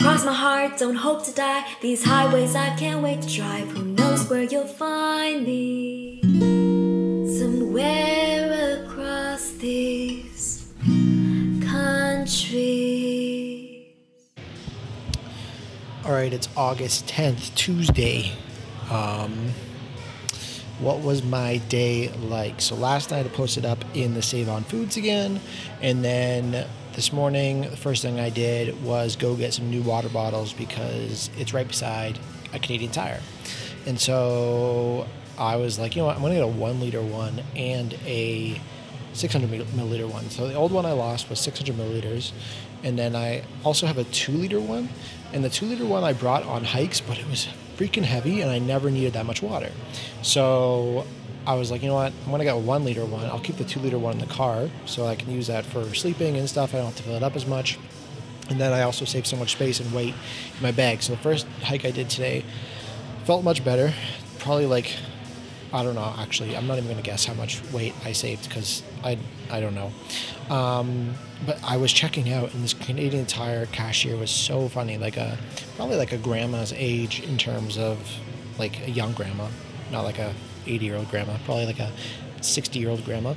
Cross my heart, don't hope to die. These highways I can't wait to drive. Who knows where you'll find me? Somewhere across these countries. All right, it's August 10th, Tuesday. Um, what was my day like? So last night I posted up in the Save on Foods again, and then this morning the first thing I did was go get some new water bottles because it's right beside a Canadian Tire, and so I was like, you know what, I'm gonna get a one liter one and a 600 milliliter one. So the old one I lost was 600 milliliters, and then I also have a two liter one, and the two liter one I brought on hikes, but it was freaking heavy, and I never needed that much water. So I was like, you know what? I'm gonna get a one liter one. I'll keep the two liter one in the car, so I can use that for sleeping and stuff. I don't have to fill it up as much, and then I also save so much space and weight in my bag. So the first hike I did today felt much better. Probably like I don't know. Actually, I'm not even gonna guess how much weight I saved because I I don't know. Um, but I was checking out, and this Canadian Tire cashier was so funny. Like a probably like a grandma's age in terms of like a young grandma, not like a 80 year old grandma. Probably like a 60 year old grandma.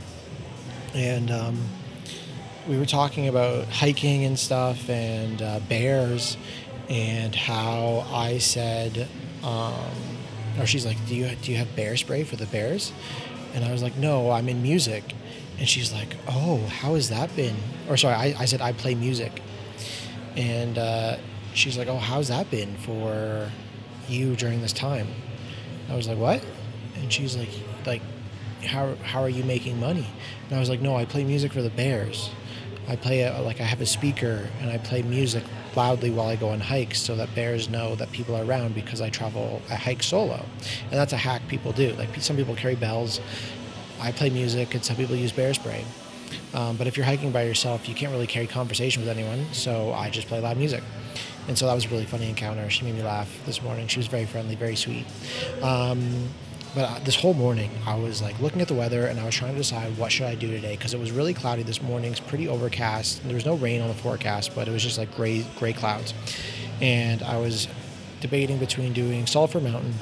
And um, we were talking about hiking and stuff and uh, bears, and how I said. Um, or she's like, "Do you do you have bear spray for the bears?" And I was like, "No, I'm in music." And she's like, "Oh, how has that been?" Or sorry, I, I said I play music, and uh, she's like, "Oh, how's that been for you during this time?" I was like, "What?" And she's like, "Like, how how are you making money?" And I was like, "No, I play music for the Bears. I play a, like I have a speaker and I play music loudly while I go on hikes so that bears know that people are around because I travel, I hike solo. And that's a hack people do. Like some people carry bells, I play music, and some people use bear spray. Um, but if you're hiking by yourself, you can't really carry conversation with anyone, so I just play loud music. And so that was a really funny encounter. She made me laugh this morning. She was very friendly, very sweet. Um, but uh, this whole morning, I was like looking at the weather and I was trying to decide what should I do today because it was really cloudy this morning. It's pretty overcast. There was no rain on the forecast, but it was just like gray gray clouds. And I was debating between doing Sulphur Mountain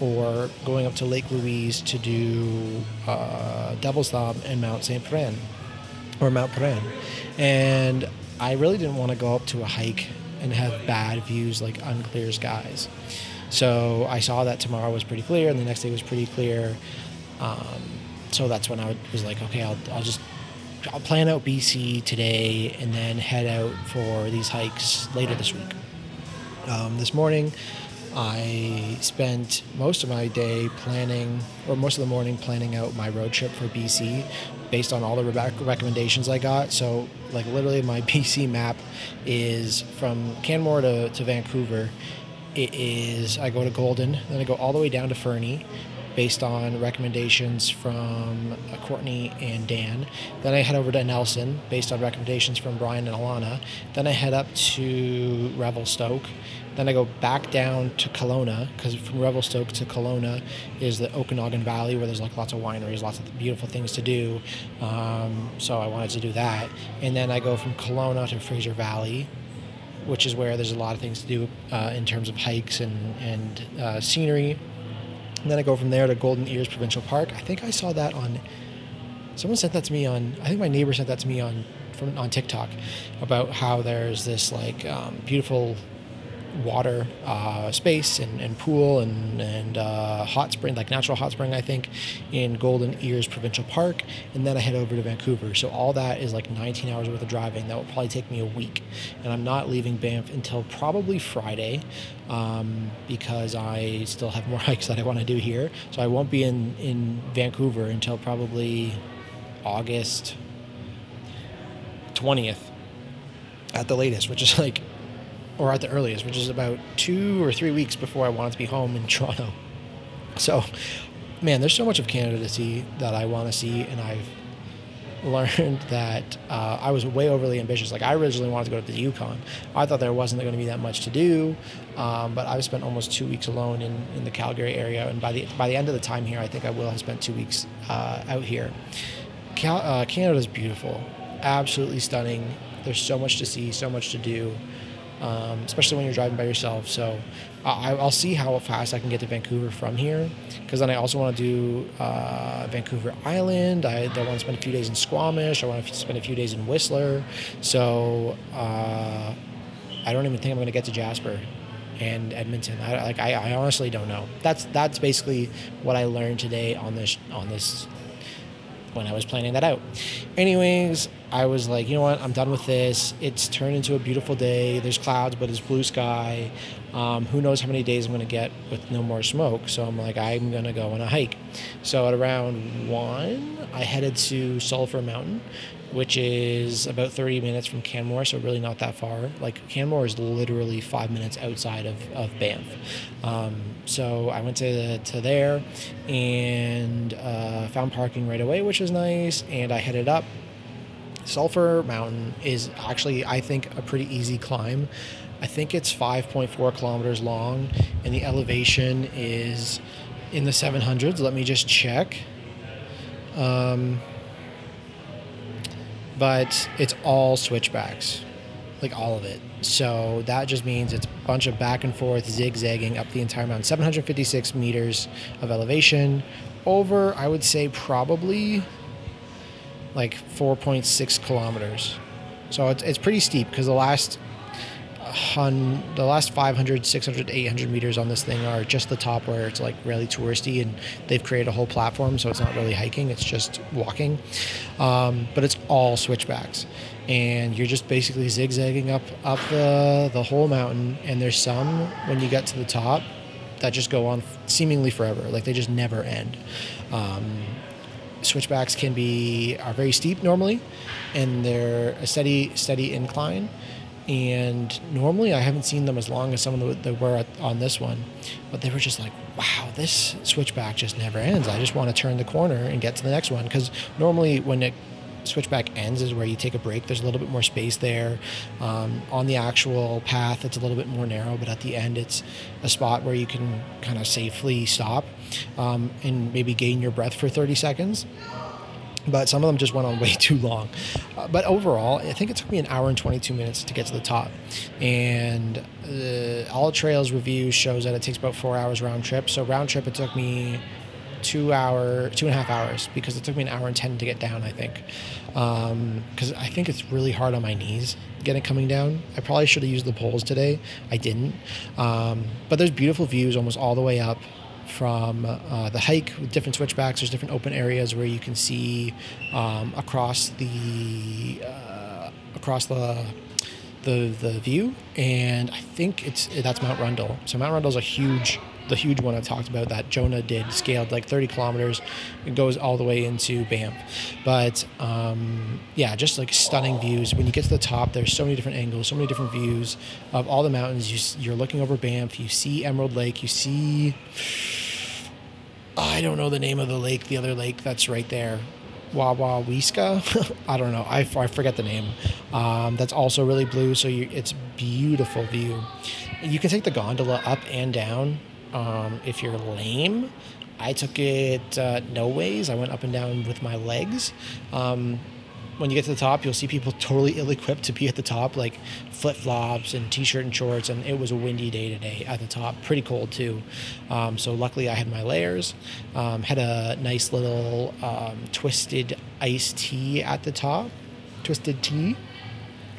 or going up to Lake Louise to do uh, Devil's Thumb and Mount St. Piran or Mount Piran. And I really didn't want to go up to a hike and have bad views like unclear skies. So I saw that tomorrow was pretty clear, and the next day was pretty clear. Um, so that's when I was like, okay, I'll, I'll just I'll plan out BC today and then head out for these hikes later this week. Um, this morning, I spent most of my day planning, or most of the morning planning out my road trip for BC based on all the re- recommendations I got. So, like, literally, my BC map is from Canmore to, to Vancouver it is I go to Golden, then I go all the way down to Fernie, based on recommendations from uh, Courtney and Dan. Then I head over to Nelson, based on recommendations from Brian and Alana. Then I head up to Revelstoke. Then I go back down to Kelowna, because from Revelstoke to Kelowna is the Okanagan Valley, where there's like lots of wineries, lots of beautiful things to do. Um, so I wanted to do that. And then I go from Kelowna to Fraser Valley, which is where there's a lot of things to do uh, in terms of hikes and, and uh, scenery. And then I go from there to Golden Ears Provincial Park. I think I saw that on. Someone sent that to me on. I think my neighbor sent that to me on from on TikTok about how there's this like um, beautiful water uh, space and, and pool and, and uh, hot spring, like natural hot spring, I think, in Golden Ears Provincial Park. And then I head over to Vancouver. So all that is like 19 hours worth of driving. That will probably take me a week. And I'm not leaving Banff until probably Friday um, because I still have more hikes that I want to do here. So I won't be in, in Vancouver until probably August 20th at the latest, which is like or at the earliest, which is about two or three weeks before I wanted to be home in Toronto. So, man, there's so much of Canada to see that I want to see, and I've learned that uh, I was way overly ambitious. Like I originally wanted to go to the Yukon. I thought there wasn't going to be that much to do, um, but I've spent almost two weeks alone in, in the Calgary area, and by the by the end of the time here, I think I will have spent two weeks uh, out here. Cal- uh, Canada is beautiful, absolutely stunning. There's so much to see, so much to do. Um, especially when you're driving by yourself. So I, I'll see how fast I can get to Vancouver from here, because then I also want to do uh, Vancouver Island. I, I want to spend a few days in Squamish. I want to spend a few days in Whistler. So uh, I don't even think I'm going to get to Jasper and Edmonton. I, like I, I honestly don't know. That's that's basically what I learned today on this on this when I was planning that out. Anyways, I was like, you know what? I'm done with this. It's turned into a beautiful day. There's clouds, but it's blue sky. Um, who knows how many days I'm going to get with no more smoke? So I'm like, I'm going to go on a hike. So at around one, I headed to Sulphur Mountain, which is about 30 minutes from Canmore, so really not that far. Like Canmore is literally five minutes outside of, of Banff. Um, so I went to, to there and uh, found parking right away, which was nice. And I headed up. Sulphur Mountain is actually, I think, a pretty easy climb. I think it's 5.4 kilometers long, and the elevation is in the 700s. Let me just check. Um, but it's all switchbacks, like all of it. So that just means it's a bunch of back and forth zigzagging up the entire mountain. 756 meters of elevation over, I would say, probably like 4.6 kilometers. So it's, it's pretty steep because the last hun, the last 500, 600, 800 meters on this thing are just the top where it's like really touristy and they've created a whole platform so it's not really hiking, it's just walking. Um, but it's all switchbacks. And you're just basically zigzagging up up the, the whole mountain. And there's some when you get to the top that just go on seemingly forever. Like they just never end. Um, switchbacks can be are very steep normally, and they're a steady steady incline. And normally I haven't seen them as long as some of the were on this one, but they were just like, wow, this switchback just never ends. I just want to turn the corner and get to the next one because normally when it switchback ends is where you take a break. There's a little bit more space there. Um, on the actual path, it's a little bit more narrow, but at the end, it's a spot where you can kind of safely stop um, and maybe gain your breath for 30 seconds. But some of them just went on way too long. Uh, but overall, I think it took me an hour and 22 minutes to get to the top. And uh, All Trails review shows that it takes about four hours round trip. So round trip, it took me two hour, two and a half hours because it took me an hour and ten to get down. I think because um, I think it's really hard on my knees getting coming down. I probably should have used the poles today. I didn't, um, but there's beautiful views almost all the way up from uh, the hike with different switchbacks. There's different open areas where you can see um, across the uh, across the the the view, and I think it's that's Mount Rundle. So Mount Rundle is a huge the huge one I talked about that Jonah did, scaled like 30 kilometers. It goes all the way into Banff. But um, yeah, just like stunning views. When you get to the top, there's so many different angles, so many different views of all the mountains. You, you're looking over Banff. You see Emerald Lake. You see. I don't know the name of the lake, the other lake that's right there. Wawawiska. I don't know. I, I forget the name. Um, that's also really blue. So you, it's beautiful view. You can take the gondola up and down um, if you're lame, I took it uh, no ways. I went up and down with my legs. Um, when you get to the top, you'll see people totally ill-equipped to be at the top, like flip-flops and t-shirt and shorts. And it was a windy day today at the top, pretty cold too. Um, so luckily, I had my layers. Um, had a nice little um, twisted iced tea at the top, twisted tea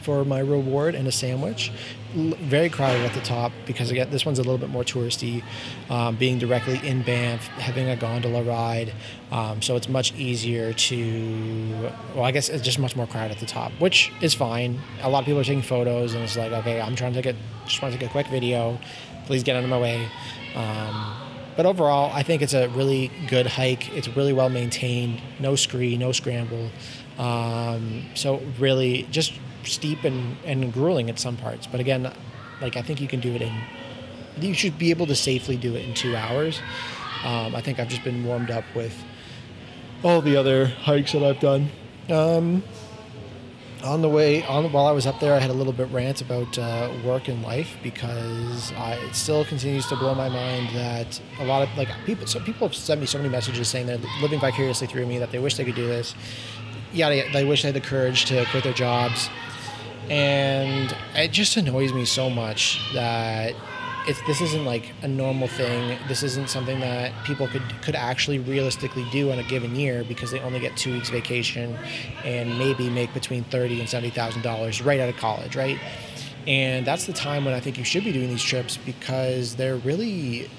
for my reward and a sandwich. Very crowded at the top because again this one's a little bit more touristy um, being directly in banff having a gondola ride um, so it's much easier to well i guess it's just much more crowded at the top which is fine. A lot of people are taking photos and it's like okay i'm trying to a just want to take a quick video. Please get out of my way. Um, but overall i think it's a really good hike. It's really well maintained. No scree no scramble. Um, so really just steep and, and grueling at some parts. But again, like I think you can do it in, you should be able to safely do it in two hours. Um, I think I've just been warmed up with all the other hikes that I've done. Um, on the way, on while I was up there, I had a little bit rant about uh, work and life because I, it still continues to blow my mind that a lot of like people, so people have sent me so many messages saying they're living vicariously through me that they wish they could do this. Yeah, they, they wish they had the courage to quit their jobs and it just annoys me so much that it's this isn't like a normal thing. This isn't something that people could could actually realistically do in a given year because they only get two weeks vacation and maybe make between thirty and seventy thousand dollars right out of college, right? And that's the time when I think you should be doing these trips because they're really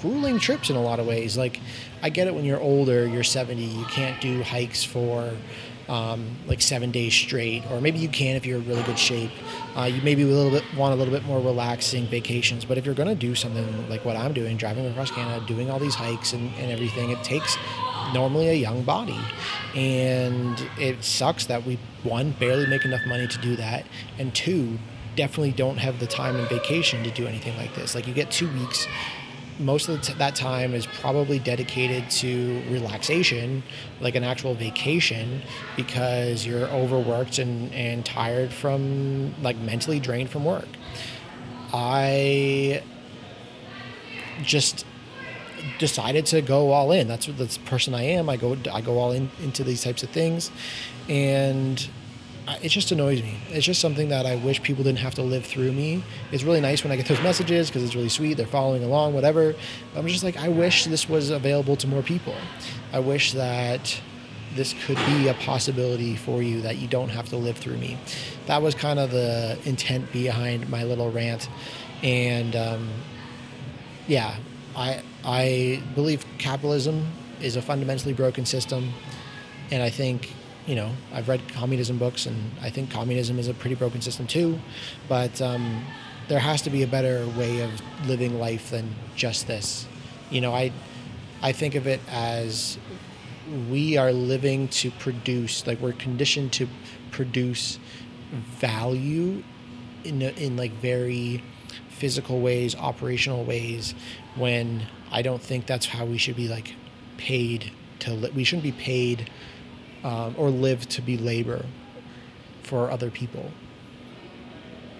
grueling trips in a lot of ways. Like, I get it when you're older, you're 70, you can't do hikes for um, like seven days straight, or maybe you can if you're in really good shape. Uh, you maybe a little bit want a little bit more relaxing vacations. But if you're going to do something like what I'm doing, driving across Canada, doing all these hikes and, and everything, it takes normally a young body, and it sucks that we one barely make enough money to do that, and two definitely don't have the time and vacation to do anything like this. Like you get two weeks most of t- that time is probably dedicated to relaxation, like an actual vacation, because you're overworked and, and tired from, like, mentally drained from work. I just decided to go all in. That's what the person I am. I go I go all in into these types of things, and it just annoys me. It's just something that I wish people didn't have to live through me. It's really nice when I get those messages because it's really sweet. They're following along, whatever. I'm just like, I wish this was available to more people. I wish that this could be a possibility for you that you don't have to live through me. That was kind of the intent behind my little rant. And um, yeah, I, I believe capitalism is a fundamentally broken system. And I think you know, I've read communism books, and I think communism is a pretty broken system too. But um, there has to be a better way of living life than just this. You know, I I think of it as we are living to produce, like we're conditioned to produce value in in like very physical ways, operational ways. When I don't think that's how we should be like paid to. Li- we shouldn't be paid um, or live to be labor for other people.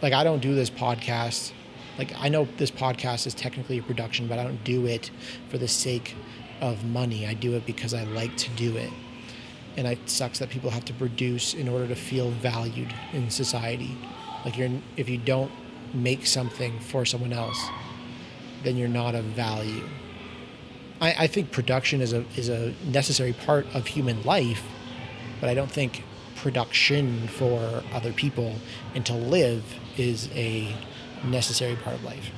Like, I don't do this podcast. Like, I know this podcast is technically a production, but I don't do it for the sake of money. I do it because I like to do it. And it sucks that people have to produce in order to feel valued in society. Like, you're, if you don't make something for someone else, then you're not of value. I, I think production is a, is a necessary part of human life but I don't think production for other people and to live is a necessary part of life.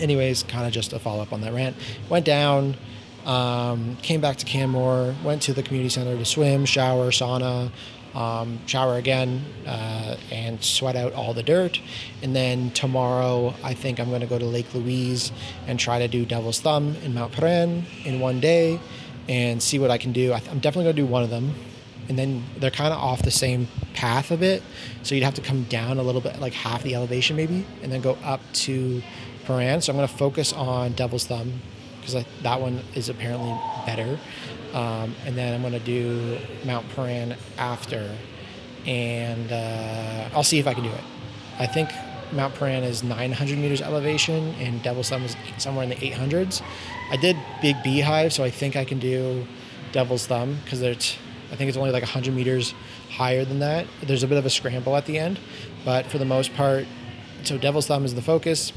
Anyways, kind of just a follow up on that rant. Went down, um, came back to Canmore, went to the community center to swim, shower, sauna, um, shower again, uh, and sweat out all the dirt. And then tomorrow, I think I'm going to go to Lake Louise and try to do Devil's Thumb in Mount Piran in one day and see what I can do. I am definitely going to do one of them and then they're kind of off the same path a bit. So you'd have to come down a little bit, like half the elevation maybe, and then go up to Piran. So I'm going to focus on Devil's Thumb because that one is apparently better. Um, and then I'm going to do Mount Piran after, and uh, I'll see if I can do it. I think Mount Piran is 900 meters elevation, and Devil's Thumb is somewhere in the 800s. I did Big Beehive, so I think I can do Devil's Thumb because there's I think it's only like 100 meters higher than that. There's a bit of a scramble at the end, but for the most part, so Devil's Thumb is the focus.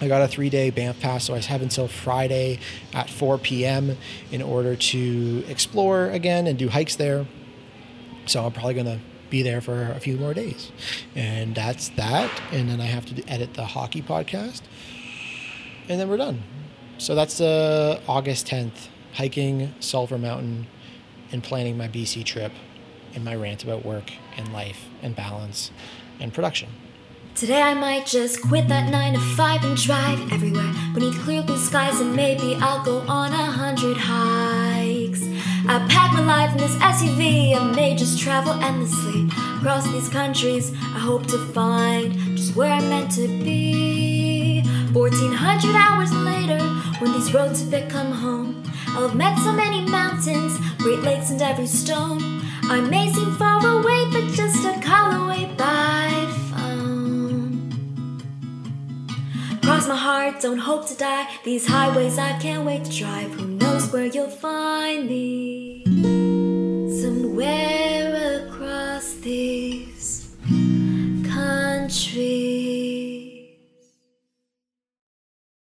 I got a three day Banff pass, so I have until Friday at 4 p.m. in order to explore again and do hikes there. So I'm probably going to be there for a few more days. And that's that. And then I have to edit the hockey podcast. And then we're done. So that's uh, August 10th, hiking Sulphur Mountain in planning my BC trip and my rant about work and life and balance and production. Today I might just quit that 9 to 5 and drive everywhere beneath clear blue skies and maybe I'll go on a hundred hikes. I pack my life in this SUV and may just travel endlessly across these countries. I hope to find just where I'm meant to be. 1400 hours later, when these roads have become home, I'll have met so many mountains, great lakes, and every stone. I may seem far away, but just a call away by phone. Cross my heart, don't hope to die. These highways I can't wait to drive. Who knows where you'll find me?